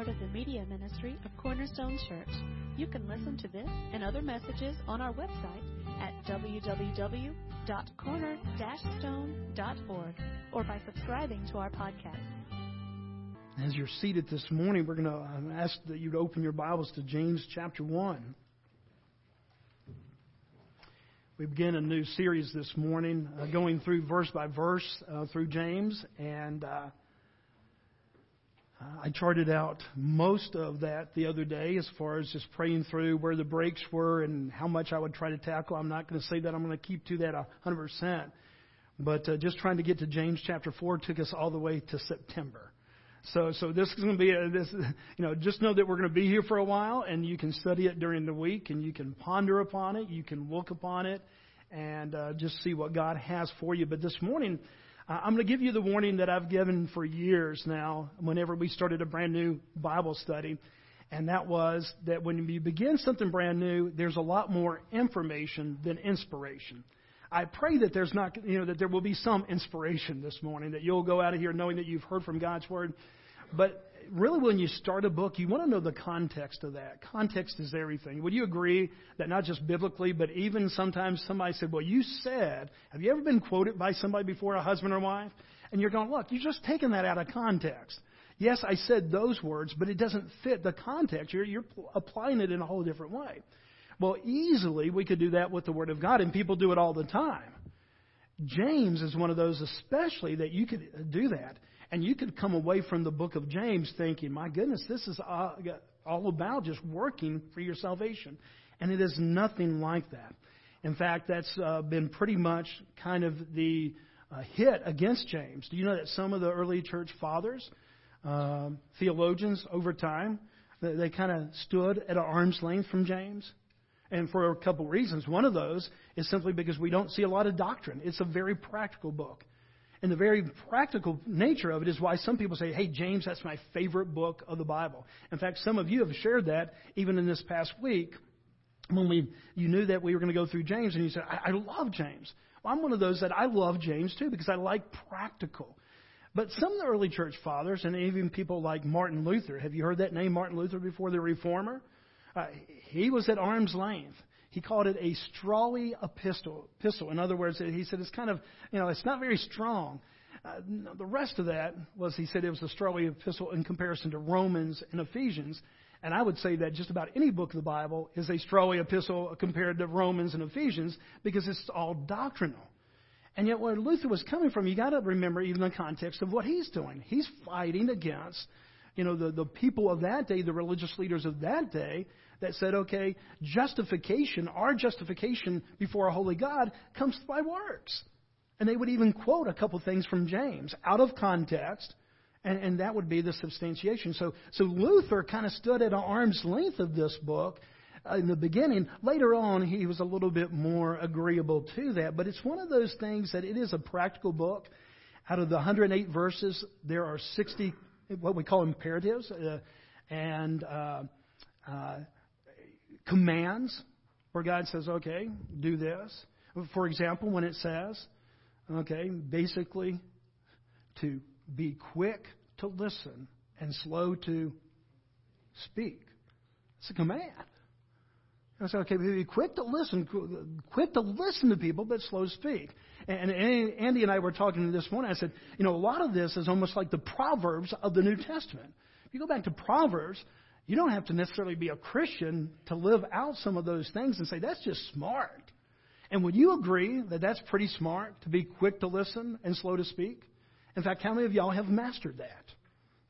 part of the media ministry of Cornerstone Church. You can listen to this and other messages on our website at www.corner-stone.org or by subscribing to our podcast. As you're seated this morning, we're going to um, ask that you'd open your Bibles to James chapter 1. We begin a new series this morning, uh, going through verse by verse uh, through James, and uh, I charted out most of that the other day as far as just praying through where the breaks were and how much I would try to tackle. I'm not going to say that I'm going to keep to that 100%. But uh, just trying to get to James chapter 4 took us all the way to September. So, so this is going to be a, this, you know, just know that we're going to be here for a while, and you can study it during the week, and you can ponder upon it, you can look upon it, and uh, just see what God has for you. But this morning, uh, I'm going to give you the warning that I've given for years now whenever we started a brand new Bible study. And that was that when you begin something brand new, there's a lot more information than inspiration. I pray that there's not, you know, that there will be some inspiration this morning, that you'll go out of here knowing that you've heard from God's Word. But really, when you start a book, you want to know the context of that. Context is everything. Would you agree that not just biblically, but even sometimes somebody said, Well, you said, have you ever been quoted by somebody before, a husband or wife? And you're going, Look, you're just taking that out of context. Yes, I said those words, but it doesn't fit the context. You're, you're applying it in a whole different way. Well, easily we could do that with the Word of God, and people do it all the time. James is one of those, especially, that you could do that. And you could come away from the book of James thinking, my goodness, this is all about just working for your salvation. And it is nothing like that. In fact, that's uh, been pretty much kind of the uh, hit against James. Do you know that some of the early church fathers, uh, theologians over time, they, they kind of stood at arm's length from James? And for a couple reasons. One of those is simply because we don't see a lot of doctrine. It's a very practical book. And the very practical nature of it is why some people say, hey, James, that's my favorite book of the Bible. In fact, some of you have shared that even in this past week when we, you knew that we were going to go through James and you said, I, I love James. Well, I'm one of those that I love James too because I like practical. But some of the early church fathers and even people like Martin Luther, have you heard that name, Martin Luther, before the Reformer? Uh, he was at arm's length. He called it a strawy epistle. epistle. In other words, he said it's kind of, you know, it's not very strong. Uh, the rest of that was he said it was a strawy epistle in comparison to Romans and Ephesians. And I would say that just about any book of the Bible is a strawy epistle compared to Romans and Ephesians because it's all doctrinal. And yet, where Luther was coming from, you got to remember even the context of what he's doing. He's fighting against, you know, the, the people of that day, the religious leaders of that day, that said, okay, justification, our justification before a holy God, comes by works. And they would even quote a couple things from James out of context, and, and that would be the substantiation. So, so Luther kind of stood at an arm's length of this book in the beginning. Later on, he was a little bit more agreeable to that, but it's one of those things that it is a practical book. Out of the 108 verses, there are 60 what we call imperatives, uh, and uh, uh, commands where God says, okay, do this. For example, when it says, okay, basically to be quick to listen and slow to speak. It's a command. I say, okay, be quick to listen, quick to listen to people, but slow to speak. And Andy and I were talking this morning. I said, you know, a lot of this is almost like the Proverbs of the New Testament. If you go back to Proverbs, you don't have to necessarily be a Christian to live out some of those things and say, that's just smart. And would you agree that that's pretty smart to be quick to listen and slow to speak? In fact, how many of y'all have mastered that?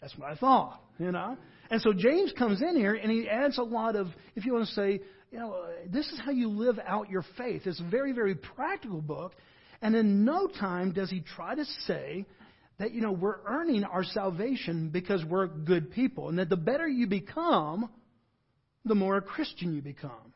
That's what I thought, you know? And so James comes in here and he adds a lot of, if you want to say, you know, this is how you live out your faith. It's a very, very practical book. And in no time does he try to say that, you know, we're earning our salvation because we're good people. And that the better you become, the more a Christian you become.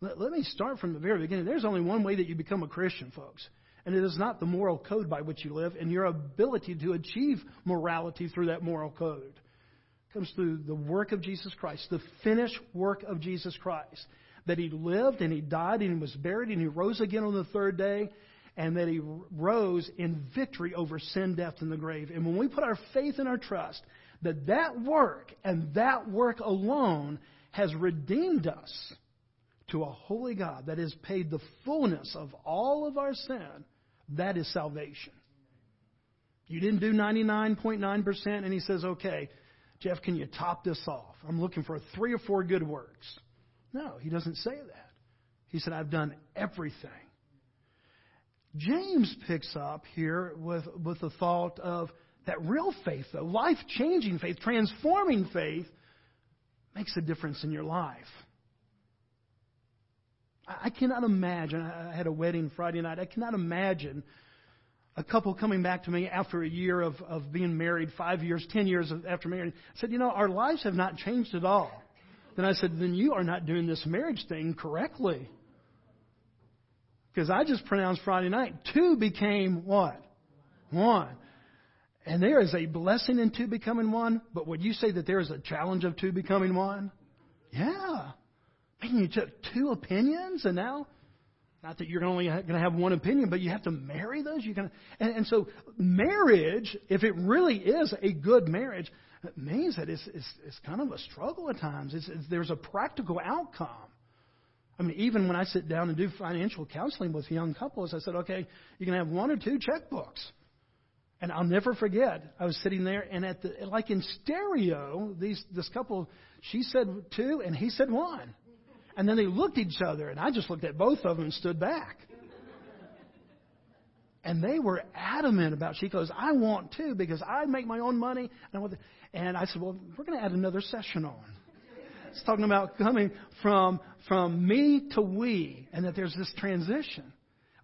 Let, let me start from the very beginning. There's only one way that you become a Christian, folks. And it is not the moral code by which you live and your ability to achieve morality through that moral code. It comes through the work of Jesus Christ, the finished work of Jesus Christ. That he lived and he died and he was buried and he rose again on the third day and that he rose in victory over sin, death, and the grave. And when we put our faith and our trust that that work and that work alone has redeemed us to a holy God that has paid the fullness of all of our sin, that is salvation. You didn't do 99.9%, and he says, okay, Jeff, can you top this off? I'm looking for three or four good works. No, he doesn't say that. He said, I've done everything. James picks up here with, with the thought of that real faith, though, life changing faith, transforming faith, makes a difference in your life. I cannot imagine. I had a wedding Friday night. I cannot imagine a couple coming back to me after a year of, of being married, five years, ten years after marriage, said, You know, our lives have not changed at all. Then I said, Then you are not doing this marriage thing correctly. Because I just pronounced Friday night. Two became what? One. And there is a blessing in two becoming one, but would you say that there is a challenge of two becoming one? Yeah. Man, you took two opinions and now, not that you're only going to have one opinion, but you have to marry those. You can, and, and so marriage, if it really is a good marriage, means that it's, it's, it's kind of a struggle at times. It's, it's, there's a practical outcome. I mean, even when I sit down and do financial counseling with young couples, I said, okay, you can have one or two checkbooks. And I'll never forget, I was sitting there, and at the like in stereo, these this couple, she said two, and he said one. And then they looked at each other, and I just looked at both of them and stood back. And they were adamant about. She goes, "I want two because I make my own money." And I, want and I said, "Well, we're going to add another session on." It's talking about coming from from me to we, and that there's this transition.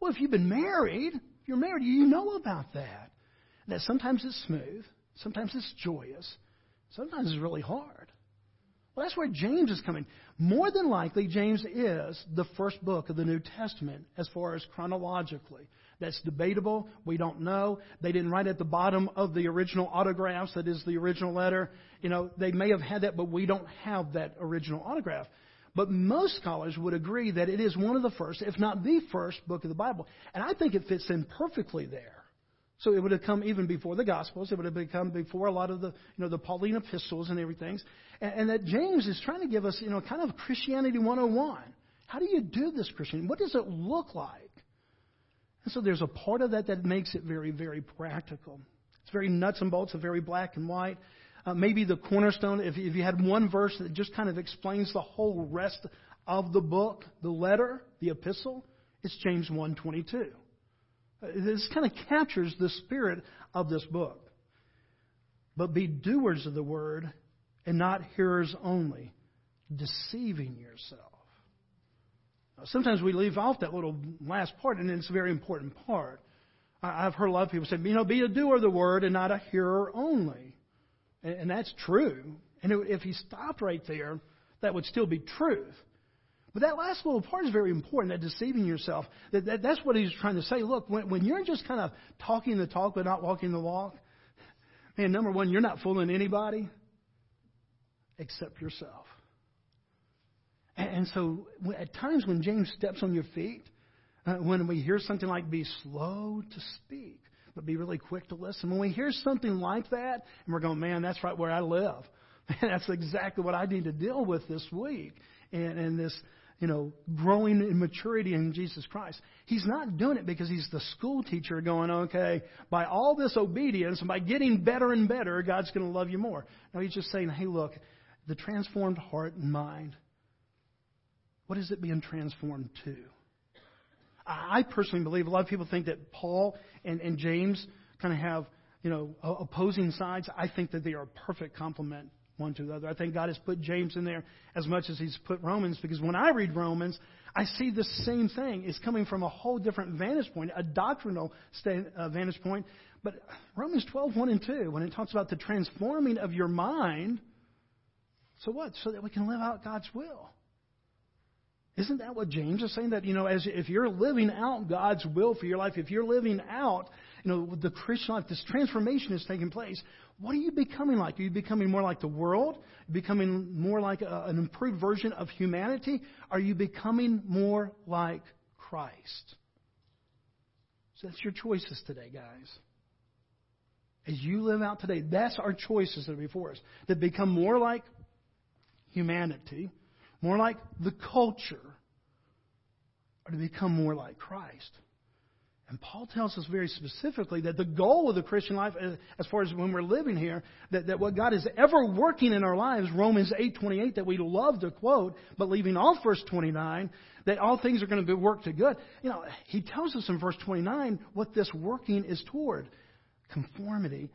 Well, if you've been married, if you're married, you know about that. That sometimes it's smooth, sometimes it's joyous, sometimes it's really hard. Well, that's where James is coming. More than likely, James is the first book of the New Testament as far as chronologically. That's debatable. We don't know. They didn't write at the bottom of the original autographs, that is the original letter. You know, they may have had that, but we don't have that original autograph. But most scholars would agree that it is one of the first, if not the first, book of the Bible. And I think it fits in perfectly there. So it would have come even before the Gospels. It would have come before a lot of the, you know, the Pauline epistles and everything. And, and that James is trying to give us, you know, kind of Christianity 101. How do you do this Christian? What does it look like? And so there's a part of that that makes it very, very practical. It's very nuts and bolts, a very black and white. Uh, maybe the cornerstone, if, if you had one verse that just kind of explains the whole rest of the book, the letter, the epistle, it's James 122. This kind of captures the spirit of this book. But be doers of the word and not hearers only, deceiving yourself. Sometimes we leave off that little last part, and it's a very important part. I've heard a lot of people say, you know, be a doer of the word and not a hearer only. And that's true. And if he stopped right there, that would still be truth. But that last little part is very important, that deceiving yourself. That, that, that's what he's trying to say. Look, when, when you're just kind of talking the talk but not walking the walk, man, number one, you're not fooling anybody except yourself. And, and so at times when James steps on your feet, uh, when we hear something like be slow to speak, but be really quick to listen, when we hear something like that, and we're going, man, that's right where I live. That's exactly what I need to deal with this week. And, and this you know, growing in maturity in Jesus Christ. He's not doing it because he's the school teacher going, okay, by all this obedience and by getting better and better, God's going to love you more. No, he's just saying, hey, look, the transformed heart and mind, what is it being transformed to? I personally believe a lot of people think that Paul and, and James kind of have, you know, opposing sides. I think that they are a perfect complement one to the other. I think God has put James in there as much as He's put Romans because when I read Romans, I see the same thing. It's coming from a whole different vantage point, a doctrinal uh, vantage point. But Romans 12, 1 and 2, when it talks about the transforming of your mind, so what? So that we can live out God's will. Isn't that what James is saying? That, you know, as if you're living out God's will for your life, if you're living out, you know, the Christian life, this transformation is taking place. What are you becoming like? Are you becoming more like the world? Becoming more like a, an improved version of humanity? Are you becoming more like Christ? So that's your choices today, guys. as you live out today, that's our choices that are before us. To become more like humanity, more like the culture, or to become more like Christ. And Paul tells us very specifically that the goal of the Christian life, as far as when we're living here, that, that what God is ever working in our lives, Romans 8.28, that we love to quote, but leaving off verse 29, that all things are going to be worked to good. You know, he tells us in verse 29 what this working is toward. Conformity,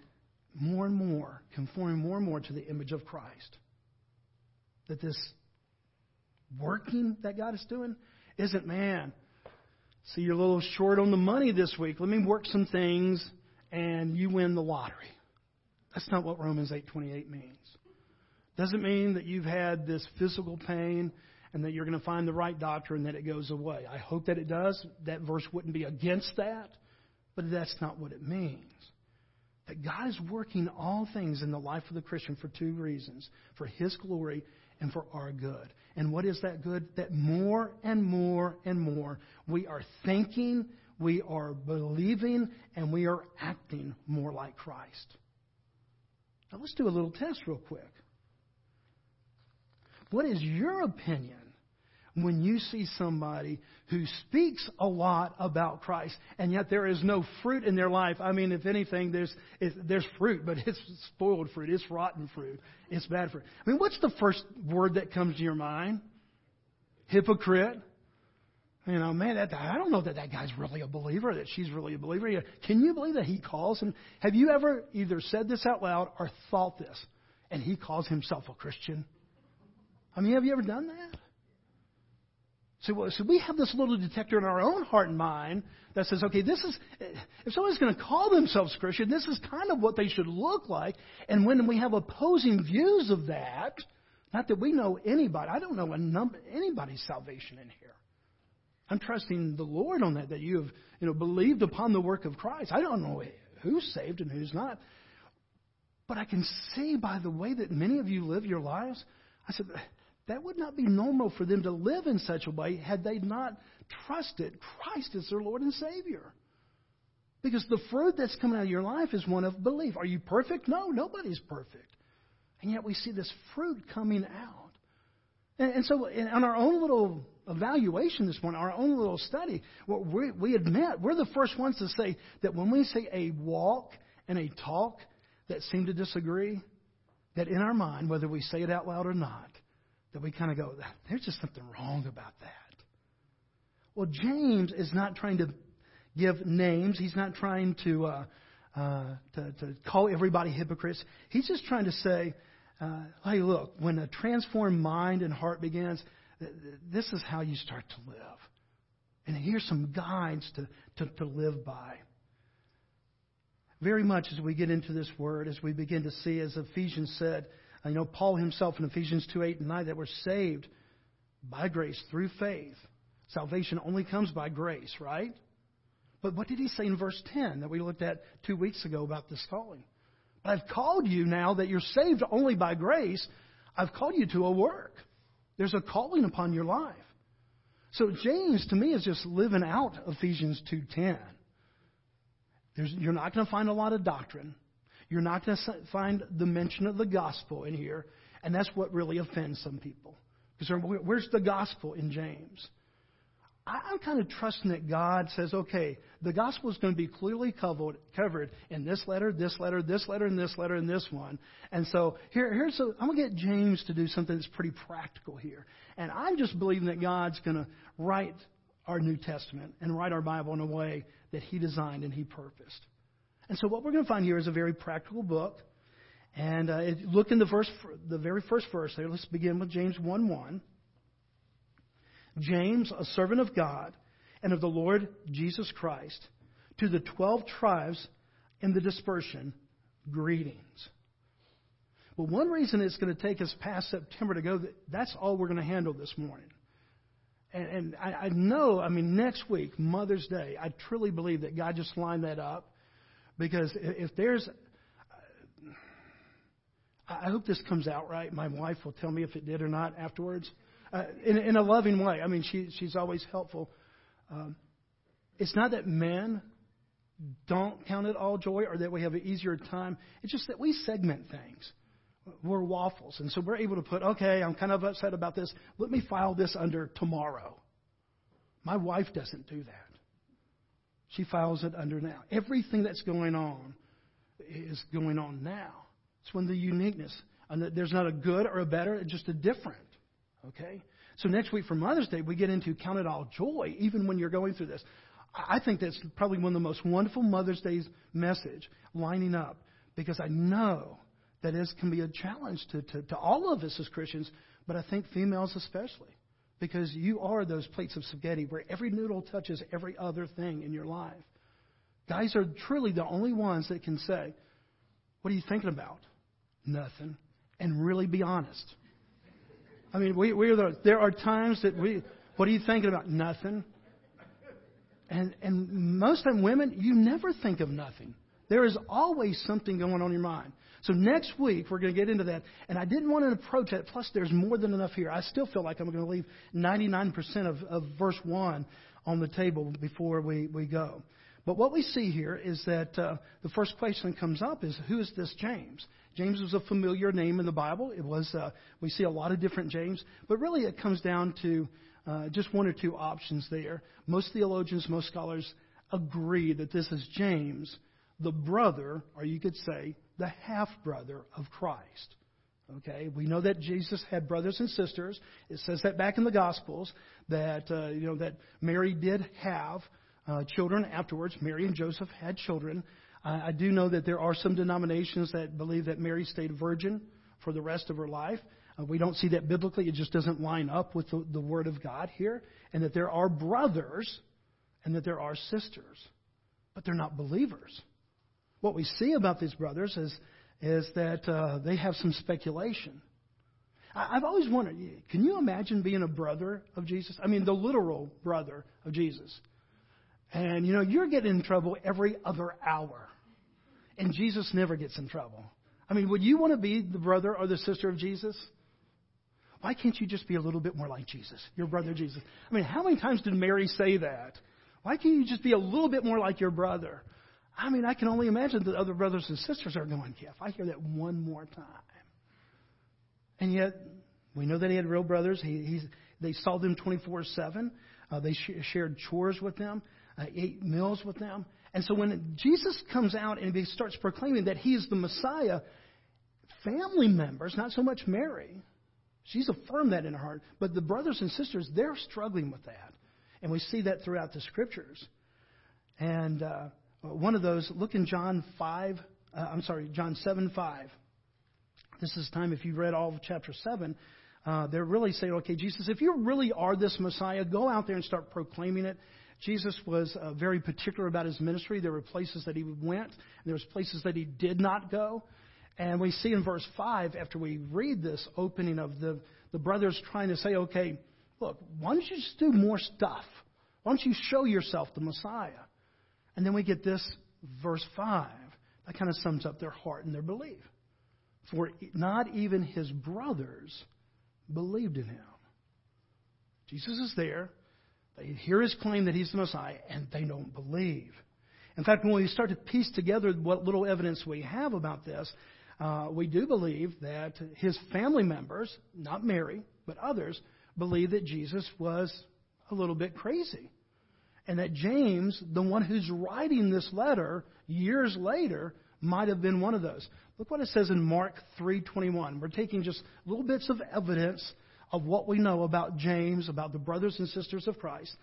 more and more, conforming more and more to the image of Christ. That this working that God is doing isn't man See, you're a little short on the money this week. Let me work some things and you win the lottery. That's not what Romans 8:28 means. Doesn't mean that you've had this physical pain and that you're going to find the right doctor and that it goes away. I hope that it does. That verse wouldn't be against that, but that's not what it means. That God is working all things in the life of the Christian for two reasons for His glory and for our good. And what is that good? That more and more and more we are thinking, we are believing, and we are acting more like Christ. Now let's do a little test real quick. What is your opinion when you see somebody who speaks a lot about Christ and yet there is no fruit in their life. I mean, if anything, there's there's fruit, but it's spoiled fruit, it's rotten fruit, it's bad fruit. I mean, what's the first word that comes to your mind? Hypocrite. You know, man, that, I don't know that that guy's really a believer, that she's really a believer. Can you believe that he calls him? Have you ever either said this out loud or thought this, and he calls himself a Christian? I mean, have you ever done that? So, uh, so we have this little detector in our own heart and mind that says, okay, this is, eh, if someone's going to call themselves Christian, this is kind of what they should look like. And when we have opposing views of that, not that we know anybody, I don't know number, anybody's salvation in here. I'm trusting the Lord on that, that you have, you know, believed upon the work of Christ. I don't know who's saved and who's not. But I can see by the way that many of you live your lives, I said, that would not be normal for them to live in such a way had they not trusted Christ as their Lord and Savior. Because the fruit that's coming out of your life is one of belief. Are you perfect? No, nobody's perfect. And yet we see this fruit coming out. And, and so, in, on our own little evaluation this morning, our own little study, what we, we admit, we're the first ones to say that when we say a walk and a talk that seem to disagree, that in our mind, whether we say it out loud or not, that we kind of go, there's just something wrong about that. Well, James is not trying to give names. He's not trying to, uh, uh, to, to call everybody hypocrites. He's just trying to say, uh, hey, look, when a transformed mind and heart begins, this is how you start to live. And here's some guides to, to, to live by. Very much as we get into this word, as we begin to see, as Ephesians said, you know, Paul himself in Ephesians 2 8 and 9 that we're saved by grace through faith. Salvation only comes by grace, right? But what did he say in verse 10 that we looked at two weeks ago about this calling? I've called you now that you're saved only by grace. I've called you to a work. There's a calling upon your life. So James, to me, is just living out Ephesians 2.10. you're not going to find a lot of doctrine. You're not going to find the mention of the gospel in here, and that's what really offends some people. Because where's the gospel in James? I'm kind of trusting that God says, okay, the gospel is going to be clearly covered, in this letter, this letter, this letter, and this letter, and this one. And so here, here's a, I'm going to get James to do something that's pretty practical here. And I'm just believing that God's going to write our New Testament and write our Bible in a way that He designed and He purposed. And so what we're going to find here is a very practical book. And uh, look in the verse, the very first verse there. Let's begin with James 1 1. James, a servant of God and of the Lord Jesus Christ, to the 12 tribes in the dispersion, greetings. Well, one reason it's going to take us past September to go, that's all we're going to handle this morning. And, and I, I know, I mean, next week, Mother's Day, I truly believe that God just lined that up because if there's, I hope this comes out right. My wife will tell me if it did or not afterwards, uh, in, in a loving way. I mean, she, she's always helpful. Um, it's not that men don't count it all joy or that we have an easier time. It's just that we segment things. We're waffles. And so we're able to put, okay, I'm kind of upset about this. Let me file this under tomorrow. My wife doesn't do that. She files it under now. Everything that's going on is going on now. It's when the uniqueness, and there's not a good or a better, it's just a different. Okay? So next week for Mother's Day, we get into count it all joy, even when you're going through this. I think that's probably one of the most wonderful Mother's Day's message lining up because I know that this can be a challenge to, to, to all of us as Christians, but I think females especially because you are those plates of spaghetti where every noodle touches every other thing in your life. Guys are truly the only ones that can say, What are you thinking about? Nothing. And really be honest. I mean, we, we are the, there are times that we, What are you thinking about? Nothing. And, and most time, women, you never think of nothing. There is always something going on in your mind. So next week, we're going to get into that. And I didn't want to approach that. Plus, there's more than enough here. I still feel like I'm going to leave 99% of, of verse 1 on the table before we, we go. But what we see here is that uh, the first question that comes up is who is this James? James was a familiar name in the Bible. It was uh, we see a lot of different James, but really it comes down to uh, just one or two options there. Most theologians, most scholars agree that this is James, the brother, or you could say the half brother of Christ. Okay, we know that Jesus had brothers and sisters. It says that back in the Gospels that uh, you know that Mary did have uh, children afterwards. Mary and Joseph had children. Uh, I do know that there are some denominations that believe that Mary stayed virgin for the rest of her life. Uh, we don't see that biblically. It just doesn't line up with the, the Word of God here. And that there are brothers and that there are sisters, but they're not believers. What we see about these brothers is, is that uh, they have some speculation. I, I've always wondered can you imagine being a brother of Jesus? I mean, the literal brother of Jesus. And, you know, you're getting in trouble every other hour. And Jesus never gets in trouble. I mean, would you want to be the brother or the sister of Jesus? Why can't you just be a little bit more like Jesus, your brother Jesus? I mean, how many times did Mary say that? Why can't you just be a little bit more like your brother? I mean, I can only imagine that other brothers and sisters are going, yeah, if I hear that one more time. And yet, we know that he had real brothers. He, he, they saw them 24 uh, 7. They sh- shared chores with them, uh, ate meals with them. And so when Jesus comes out and he starts proclaiming that he is the Messiah, family members, not so much Mary, She's affirmed that in her heart. But the brothers and sisters, they're struggling with that. And we see that throughout the scriptures. And uh, one of those, look in John 5, uh, I'm sorry, John 7 5. This is time, if you've read all of chapter 7, uh, they're really saying, okay, Jesus, if you really are this Messiah, go out there and start proclaiming it. Jesus was uh, very particular about his ministry. There were places that he went, and there was places that he did not go. And we see in verse 5, after we read this opening of the, the brothers trying to say, okay, look, why don't you just do more stuff? Why don't you show yourself the Messiah? And then we get this verse 5. That kind of sums up their heart and their belief. For not even his brothers believed in him. Jesus is there. They hear his claim that he's the Messiah, and they don't believe. In fact, when we start to piece together what little evidence we have about this, uh, we do believe that his family members, not Mary, but others, believe that Jesus was a little bit crazy. And that James, the one who's writing this letter years later, might have been one of those. Look what it says in Mark 3:21. We're taking just little bits of evidence of what we know about James, about the brothers and sisters of Christ,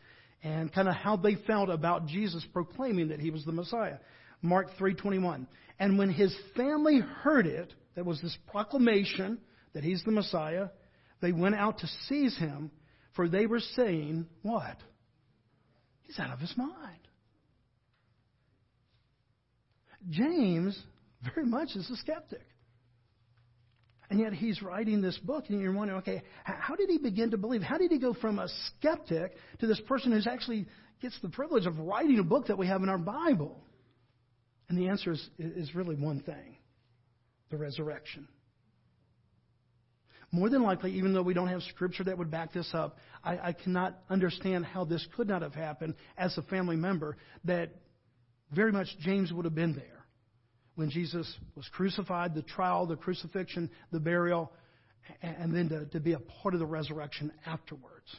and kind of how they felt about Jesus proclaiming that he was the Messiah. Mark 3:21. And when his family heard it, that was this proclamation that he's the Messiah, they went out to seize him, for they were saying, what? He's out of his mind. James very much is a skeptic. And yet he's writing this book, and you're wondering, okay, how did he begin to believe? How did he go from a skeptic to this person who's actually gets the privilege of writing a book that we have in our Bible? And the answer is, is really one thing the resurrection. More than likely, even though we don't have scripture that would back this up, I, I cannot understand how this could not have happened as a family member that very much James would have been there when Jesus was crucified, the trial, the crucifixion, the burial, and then to, to be a part of the resurrection afterwards.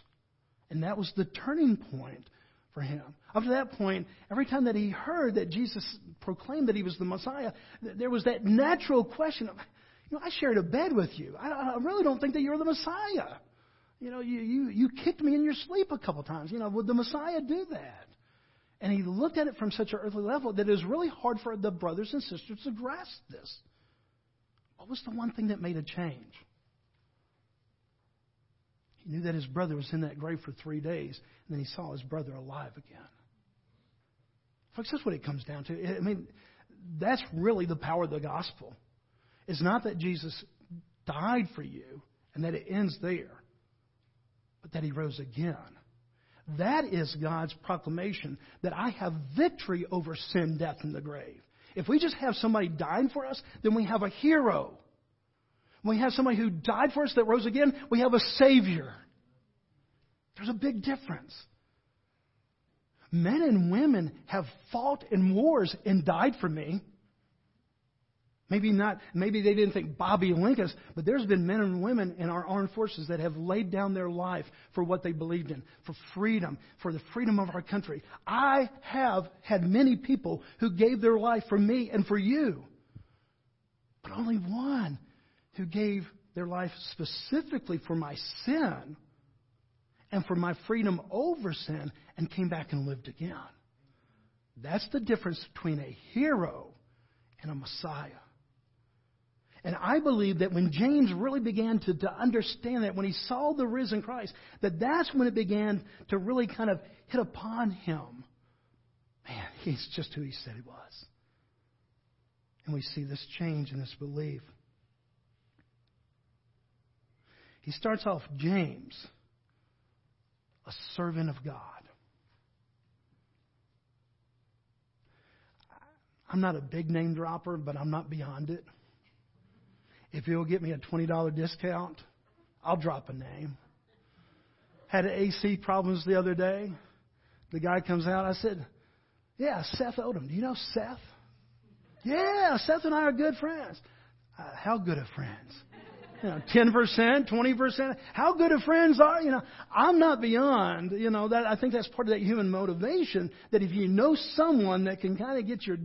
And that was the turning point for him. Up to that point, every time that he heard that Jesus proclaimed that he was the Messiah, there was that natural question of, you know, I shared a bed with you. I, I really don't think that you're the Messiah. You know, you, you, you kicked me in your sleep a couple times. You know, would the Messiah do that? And he looked at it from such an earthly level that it was really hard for the brothers and sisters to grasp this. What was the one thing that made a change? He knew that his brother was in that grave for three days, and then he saw his brother alive again. Folks, that's what it comes down to. I mean, that's really the power of the gospel. It's not that Jesus died for you and that it ends there, but that he rose again. That is God's proclamation that I have victory over sin, death, and the grave. If we just have somebody dying for us, then we have a hero. When we have somebody who died for us that rose again, we have a Savior. There's a big difference. Men and women have fought in wars and died for me. Maybe not, maybe they didn't think Bobby Lincoln, but there's been men and women in our armed forces that have laid down their life for what they believed in, for freedom, for the freedom of our country. I have had many people who gave their life for me and for you, but only one who gave their life specifically for my sin and for my freedom over sin and came back and lived again. That's the difference between a hero and a Messiah. And I believe that when James really began to, to understand that, when he saw the risen Christ, that that's when it began to really kind of hit upon him. Man, he's just who he said he was. And we see this change in this belief. He starts off James, a servant of God. I'm not a big name dropper, but I'm not beyond it. If you'll get me a $20 discount, I'll drop a name. Had AC problems the other day. The guy comes out. I said, Yeah, Seth Odom. Do you know Seth? Yeah, Seth and I are good friends. Uh, how good of friends? You know, 10%, 20%. How good of friends are, you know, I'm not beyond, you know, that I think that's part of that human motivation that if you know someone that can kind of get your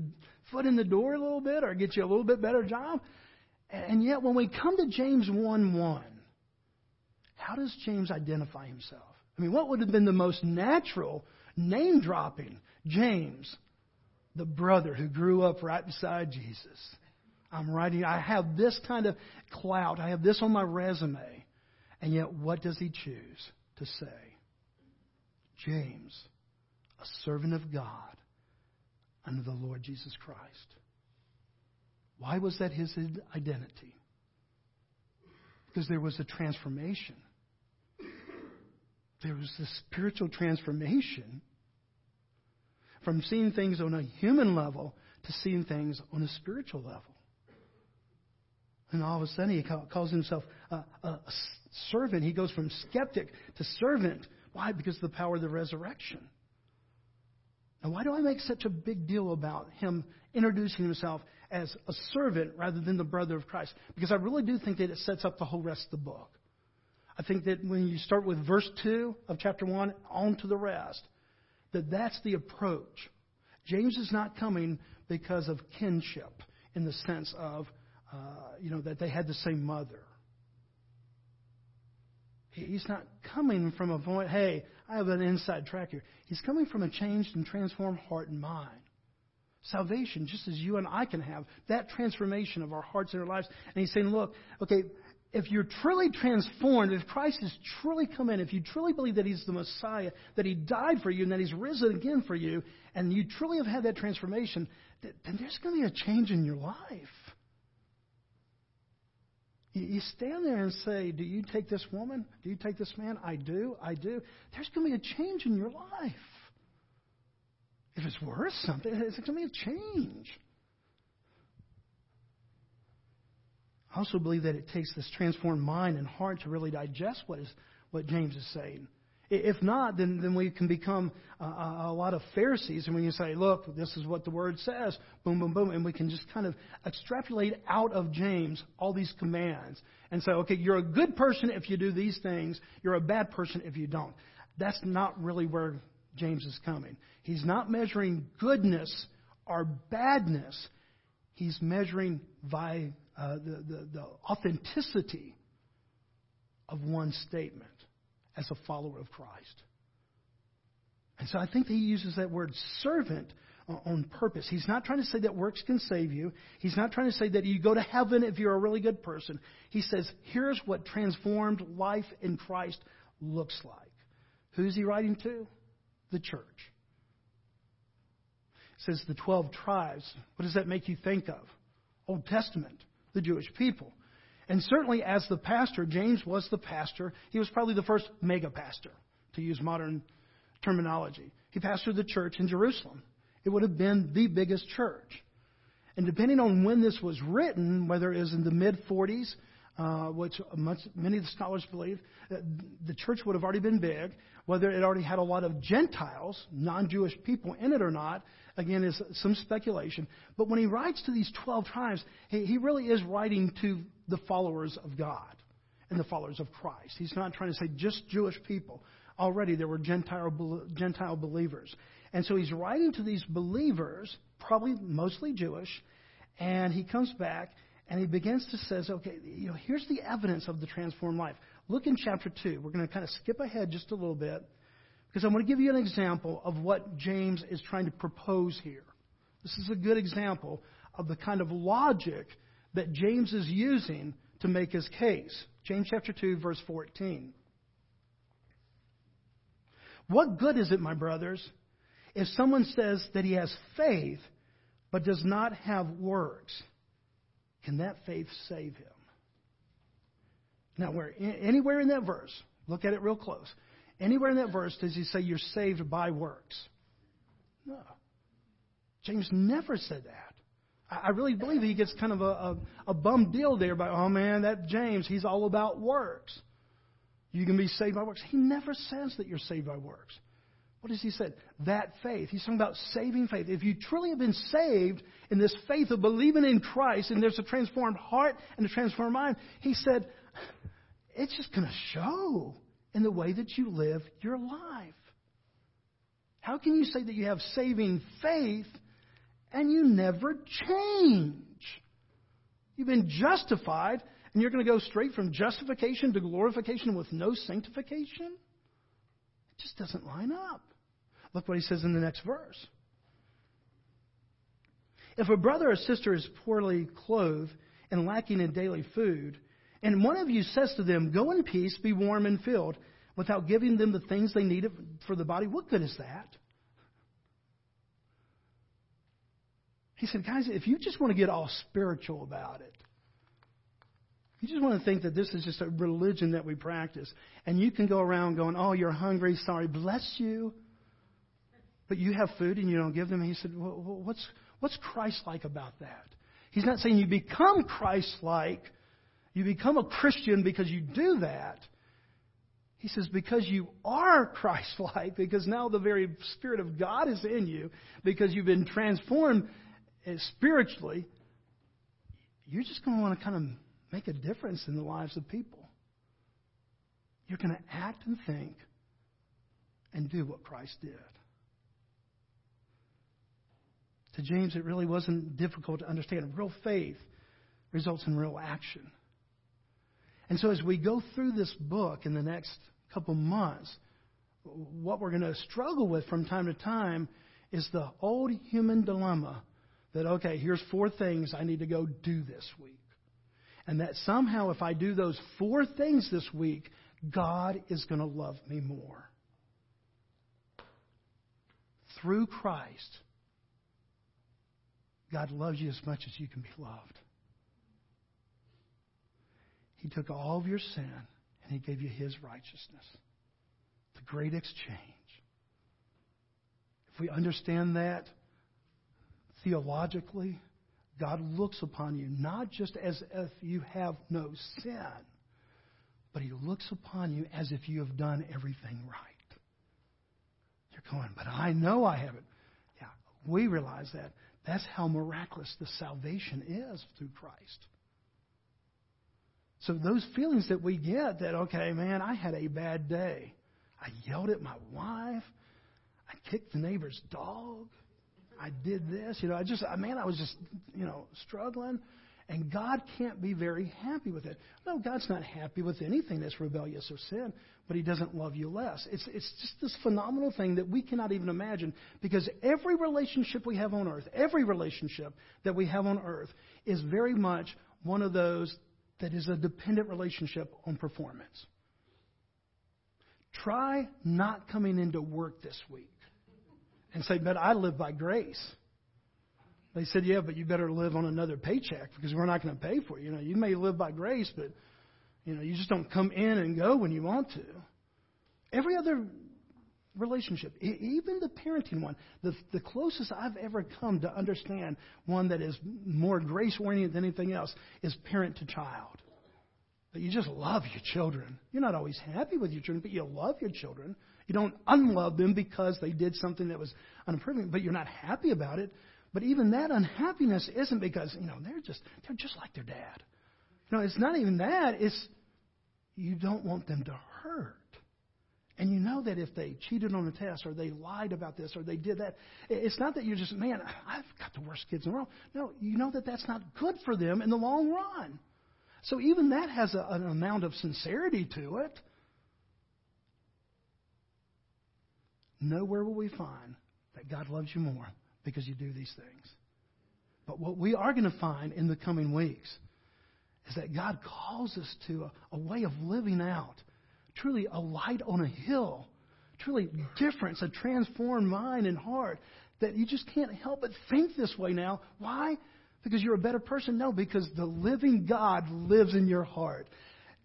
foot in the door a little bit or get you a little bit better job, and yet, when we come to James 1 1, how does James identify himself? I mean, what would have been the most natural name dropping? James, the brother who grew up right beside Jesus. I'm writing, I have this kind of clout, I have this on my resume. And yet, what does he choose to say? James, a servant of God under the Lord Jesus Christ. Why was that his identity? Because there was a transformation. There was this spiritual transformation from seeing things on a human level to seeing things on a spiritual level. And all of a sudden, he calls himself a, a, servant. He goes from skeptic to servant. Why? Because of the power of the resurrection. And why do I make such a big deal about him introducing himself as a servant rather than the brother of Christ? Because I really do think that it sets up the whole rest of the book. I think that when you start with verse 2 of chapter 1 on to the rest, that that's the approach. James is not coming because of kinship in the sense of, uh, you know, that they had the same mother. He's not coming from a point, hey, I have an inside track here. He's coming from a changed and transformed heart and mind. Salvation, just as you and I can have, that transformation of our hearts and our lives. And he's saying, look, okay, if you're truly transformed, if Christ has truly come in, if you truly believe that He's the Messiah, that He died for you, and that He's risen again for you, and you truly have had that transformation, then there's going to be a change in your life. You stand there and say, Do you take this woman? Do you take this man? I do. I do. There's going to be a change in your life. If it's worth something, it's going to be a change. I also believe that it takes this transformed mind and heart to really digest what is what James is saying. If not, then, then we can become a, a lot of Pharisees, and we can say, look, this is what the word says, boom, boom, boom, and we can just kind of extrapolate out of James all these commands and say, okay, you're a good person if you do these things, you're a bad person if you don't. That's not really where James is coming. He's not measuring goodness or badness, he's measuring by uh, the, the, the authenticity of one statement as a follower of Christ. And so I think that he uses that word servant on purpose. He's not trying to say that works can save you. He's not trying to say that you go to heaven if you're a really good person. He says, here's what transformed life in Christ looks like. Who's he writing to? The church. It says the 12 tribes. What does that make you think of? Old Testament, the Jewish people. And certainly, as the pastor, James was the pastor. He was probably the first mega pastor, to use modern terminology. He pastored the church in Jerusalem. It would have been the biggest church. And depending on when this was written, whether it was in the mid 40s, uh, which much, many of the scholars believe, uh, the church would have already been big. Whether it already had a lot of Gentiles, non Jewish people in it or not, again, is some speculation. But when he writes to these 12 tribes, he, he really is writing to the followers of God and the followers of Christ. He's not trying to say just Jewish people. Already there were Gentile, Gentile believers. And so he's writing to these believers, probably mostly Jewish, and he comes back and he begins to says, okay, you know, here's the evidence of the transformed life. Look in chapter 2. We're going to kind of skip ahead just a little bit because I want to give you an example of what James is trying to propose here. This is a good example of the kind of logic that James is using to make his case. James chapter 2 verse 14. What good is it, my brothers, if someone says that he has faith but does not have works? Can that faith save him? Now, where anywhere in that verse, look at it real close. Anywhere in that verse does he say you're saved by works? No. James never said that. I really believe he gets kind of a, a, a bum deal there by, oh man, that James, he's all about works. You can be saved by works. He never says that you're saved by works. What does he say? That faith. He's talking about saving faith. If you truly have been saved in this faith of believing in Christ and there's a transformed heart and a transformed mind, he said, it's just going to show in the way that you live your life. How can you say that you have saving faith and you never change. You've been justified, and you're going to go straight from justification to glorification with no sanctification? It just doesn't line up. Look what he says in the next verse. If a brother or sister is poorly clothed and lacking in daily food, and one of you says to them, Go in peace, be warm and filled, without giving them the things they need for the body, what good is that? He said, guys, if you just want to get all spiritual about it, you just want to think that this is just a religion that we practice, and you can go around going, oh, you're hungry, sorry, bless you, but you have food and you don't give them. And he said, well, what's, what's Christ-like about that? He's not saying you become Christ-like, you become a Christian because you do that. He says, because you are Christ like, because now the very Spirit of God is in you, because you've been transformed eh, spiritually, you're just going to want to kind of make a difference in the lives of people. You're going to act and think and do what Christ did. To James, it really wasn't difficult to understand. Real faith results in real action. And so, as we go through this book in the next couple months, what we're going to struggle with from time to time is the old human dilemma that, okay, here's four things I need to go do this week. And that somehow, if I do those four things this week, God is going to love me more. Through Christ, God loves you as much as you can be loved. He took all of your sin and He gave you His righteousness. The great exchange. If we understand that, theologically, God looks upon you not just as if you have no sin, but He looks upon you as if you have done everything right. You're going, but I know I haven't. Yeah, we realize that. That's how miraculous the salvation is through Christ. So those feelings that we get that, okay, man, I had a bad day. I yelled at my wife. I kicked the neighbor's dog. I did this. You know, I just, man, I was just, you know, struggling. And God can't be very happy with it. No, God's not happy with anything that's rebellious or sin, but He doesn't love you less. It's, it's just this phenomenal thing that we cannot even imagine because every relationship we have on earth, every relationship that we have on earth is very much one of those that is a dependent relationship on performance. Try not coming into work this week and say, but I live by grace. They said, yeah, but you better live on another paycheck because we're not going to pay for you. You know, you may live by grace, but you know, you just don't come in and go when you want to. Every other relationship, even the parenting one, the, the closest I've ever come to understand one that is more grace oriented than anything else is parent to child. That you just love your children. You're not always happy with your children, but you love your children. You don't unlove them because they did something that was unapproving, but you're not happy about it. But even that unhappiness isn't because, you know, they're just they're just like their dad. Know, it's not even that, it's you don't want them to hurt. And you know that if they cheated on a test or they lied about this or they did that, it's not that you're just, man, I've got the worst kids in the world. No, you know that that's not good for them in the long run. So even that has a, an amount of sincerity to it. Nowhere will we find that God loves you more because you do these things. But what we are going to find in the coming weeks is that God calls us to a, a way of living out, truly a light on a hill, truly difference, a transformed mind and heart that you just can't help but think this way now. Why? Because you're a better person? No, because the living God lives in your heart.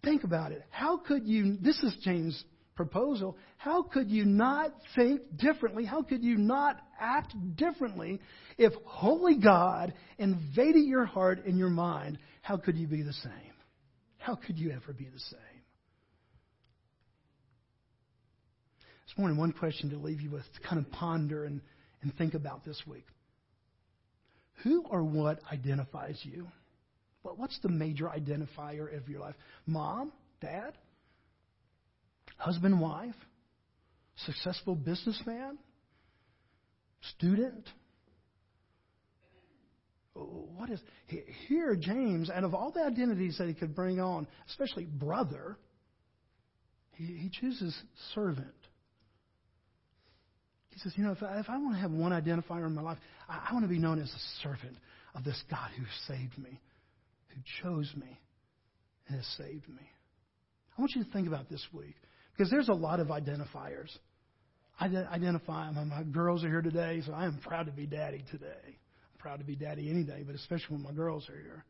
Think about it. How could you, this is James' proposal, how could you not think differently? How could you not act differently if holy God invaded your heart and your mind? How could you be the same? How could you ever be the same? This morning, one question to leave you with to kind of ponder and, and think about this week. Who or what identifies you? What's the major identifier of your life? Mom? Dad? Husband, wife? Successful businessman? Student? What is here, James, out of all the identities that he could bring on, especially brother, he, he chooses servant. He says, You know, if I, if I want to have one identifier in my life, I, I want to be known as a servant of this God who saved me, who chose me, and has saved me. I want you to think about this week because there's a lot of identifiers. I identify, my, my girls are here today, so I am proud to be daddy today. I'm proud to be daddy any day, but especially when my girls are here.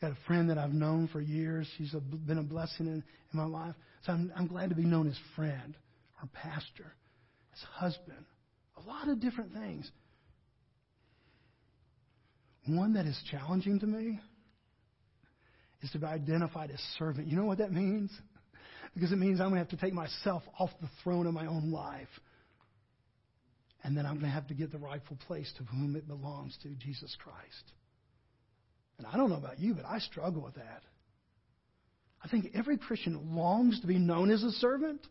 Got a friend that I've known for years. She's a, been a blessing in, in my life. So I'm, I'm glad to be known as friend or pastor, as husband, a lot of different things. One that is challenging to me is to be identified as servant. You know what that means? Because it means I'm going to have to take myself off the throne of my own life. And then I'm going to have to get the rightful place to whom it belongs to Jesus Christ. And I don't know about you, but I struggle with that. I think every Christian longs to be known as a servant.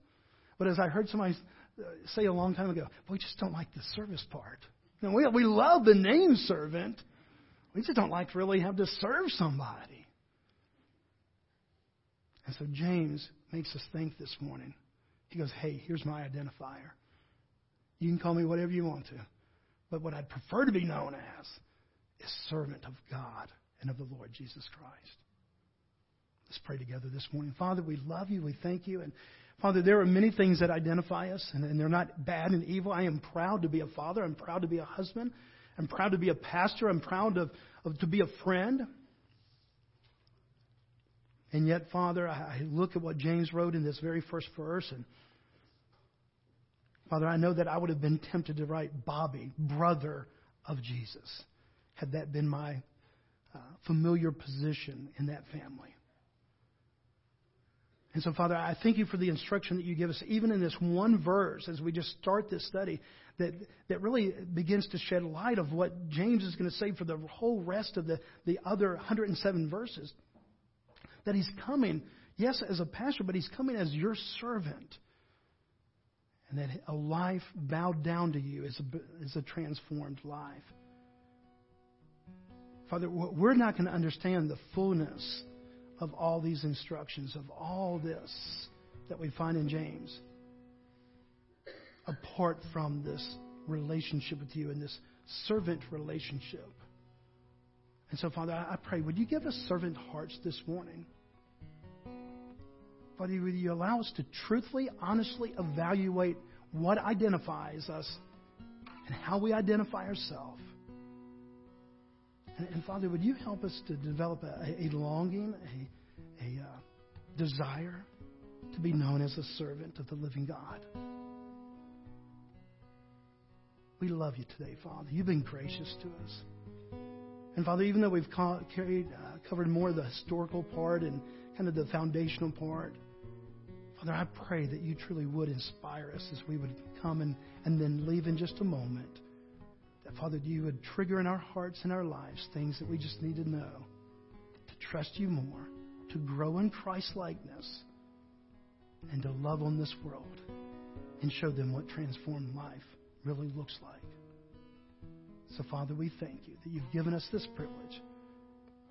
But as I heard somebody uh, say a long time ago, we just don't like the service part. Know, we, we love the name servant. We just don't like to really have to serve somebody. And so James makes us think this morning. He goes, Hey, here's my identifier. You can call me whatever you want to. But what I'd prefer to be known as is servant of God and of the Lord Jesus Christ. Let's pray together this morning. Father, we love you. We thank you. And Father, there are many things that identify us, and, and they're not bad and evil. I am proud to be a father. I'm proud to be a husband. I'm proud to be a pastor. I'm proud of, of to be a friend. And yet, Father, I, look at what James wrote in this very first verse, and Father, I know that I would have been tempted to write Bobby, brother of Jesus, had that been my uh, familiar position in that family. And so, Father, I thank you for the instruction that you give us, even in this one verse, as we just start this study, that, that really begins to shed light of what James is going to say for the whole rest of the, the other 107 verses. That he's coming, yes, as a pastor, but he's coming as your servant. And that a life bowed down to you is a, is a transformed life. Father, we're not going to understand the fullness of all these instructions, of all this that we find in James, apart from this relationship with you and this servant relationship. And so, Father, I pray, would you give us servant hearts this morning? Father, would you allow us to truthfully, honestly evaluate what identifies us and how we identify ourselves? And, and, Father, would you help us to develop a, a longing, a, a uh, desire to be known as a servant of the living God? We love you today, Father. You've been gracious to us. And Father, even though we've carried, uh, covered more of the historical part and kind of the foundational part, Father, I pray that you truly would inspire us as we would come and, and then leave in just a moment that, Father, you would trigger in our hearts and our lives things that we just need to know to trust you more, to grow in Christ likeness, and to love on this world and show them what transformed life really looks like. So, Father, we thank you that you've given us this privilege.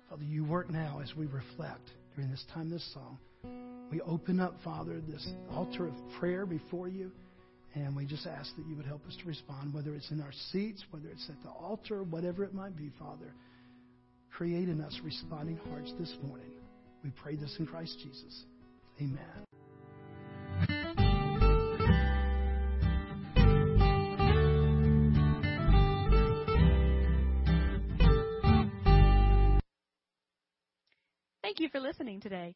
Father, you work now as we reflect during this time, this song. We open up, Father, this altar of prayer before you. And we just ask that you would help us to respond, whether it's in our seats, whether it's at the altar, whatever it might be, Father. Create in us responding hearts this morning. We pray this in Christ Jesus. Amen. Thank you for listening today.